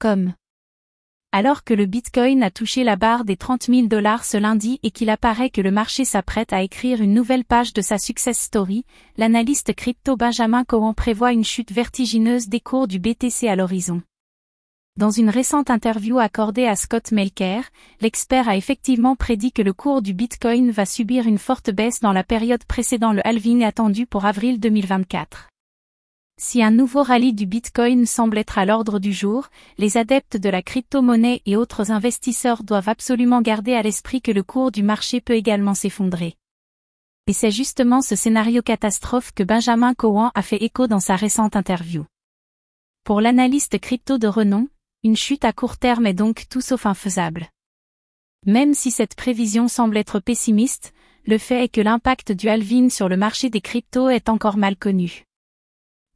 Comme. Alors que le Bitcoin a touché la barre des 30 000 dollars ce lundi et qu'il apparaît que le marché s'apprête à écrire une nouvelle page de sa success story, l'analyste crypto Benjamin Cohen prévoit une chute vertigineuse des cours du BTC à l'horizon. Dans une récente interview accordée à Scott Melker, l'expert a effectivement prédit que le cours du Bitcoin va subir une forte baisse dans la période précédant le halving attendu pour avril 2024. Si un nouveau rallye du Bitcoin semble être à l'ordre du jour, les adeptes de la crypto-monnaie et autres investisseurs doivent absolument garder à l'esprit que le cours du marché peut également s'effondrer. Et c'est justement ce scénario catastrophe que Benjamin Cohen a fait écho dans sa récente interview. Pour l'analyste crypto de renom, une chute à court terme est donc tout sauf infaisable. Même si cette prévision semble être pessimiste, le fait est que l'impact du halving sur le marché des cryptos est encore mal connu.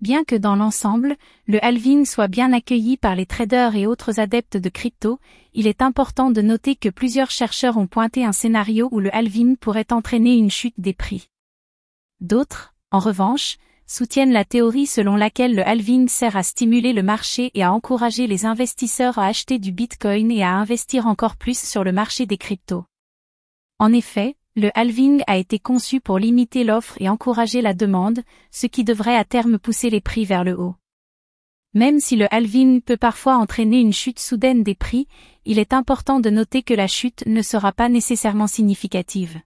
Bien que dans l'ensemble, le halving soit bien accueilli par les traders et autres adeptes de crypto, il est important de noter que plusieurs chercheurs ont pointé un scénario où le halving pourrait entraîner une chute des prix. D'autres, en revanche, soutiennent la théorie selon laquelle le halving sert à stimuler le marché et à encourager les investisseurs à acheter du Bitcoin et à investir encore plus sur le marché des cryptos. En effet, le halving a été conçu pour limiter l'offre et encourager la demande, ce qui devrait à terme pousser les prix vers le haut. Même si le halving peut parfois entraîner une chute soudaine des prix, il est important de noter que la chute ne sera pas nécessairement significative.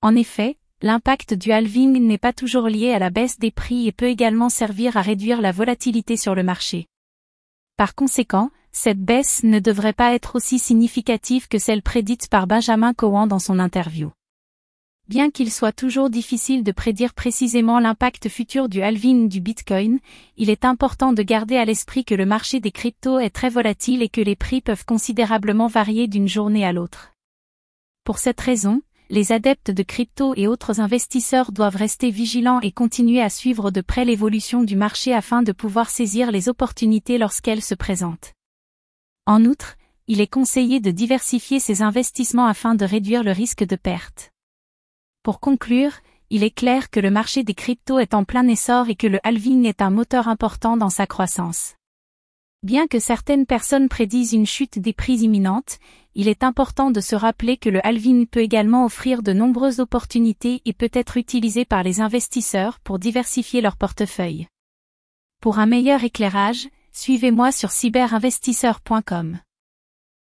En effet, l'impact du halving n'est pas toujours lié à la baisse des prix et peut également servir à réduire la volatilité sur le marché. Par conséquent, cette baisse ne devrait pas être aussi significative que celle prédite par Benjamin Cohen dans son interview. Bien qu'il soit toujours difficile de prédire précisément l'impact futur du halving du Bitcoin, il est important de garder à l'esprit que le marché des cryptos est très volatile et que les prix peuvent considérablement varier d'une journée à l'autre. Pour cette raison, les adeptes de crypto et autres investisseurs doivent rester vigilants et continuer à suivre de près l'évolution du marché afin de pouvoir saisir les opportunités lorsqu'elles se présentent. En outre, il est conseillé de diversifier ses investissements afin de réduire le risque de perte. Pour conclure, il est clair que le marché des cryptos est en plein essor et que le halving est un moteur important dans sa croissance. Bien que certaines personnes prédisent une chute des prix imminente, il est important de se rappeler que le halving peut également offrir de nombreuses opportunités et peut être utilisé par les investisseurs pour diversifier leur portefeuille. Pour un meilleur éclairage, Suivez-moi sur cyberinvestisseur.com.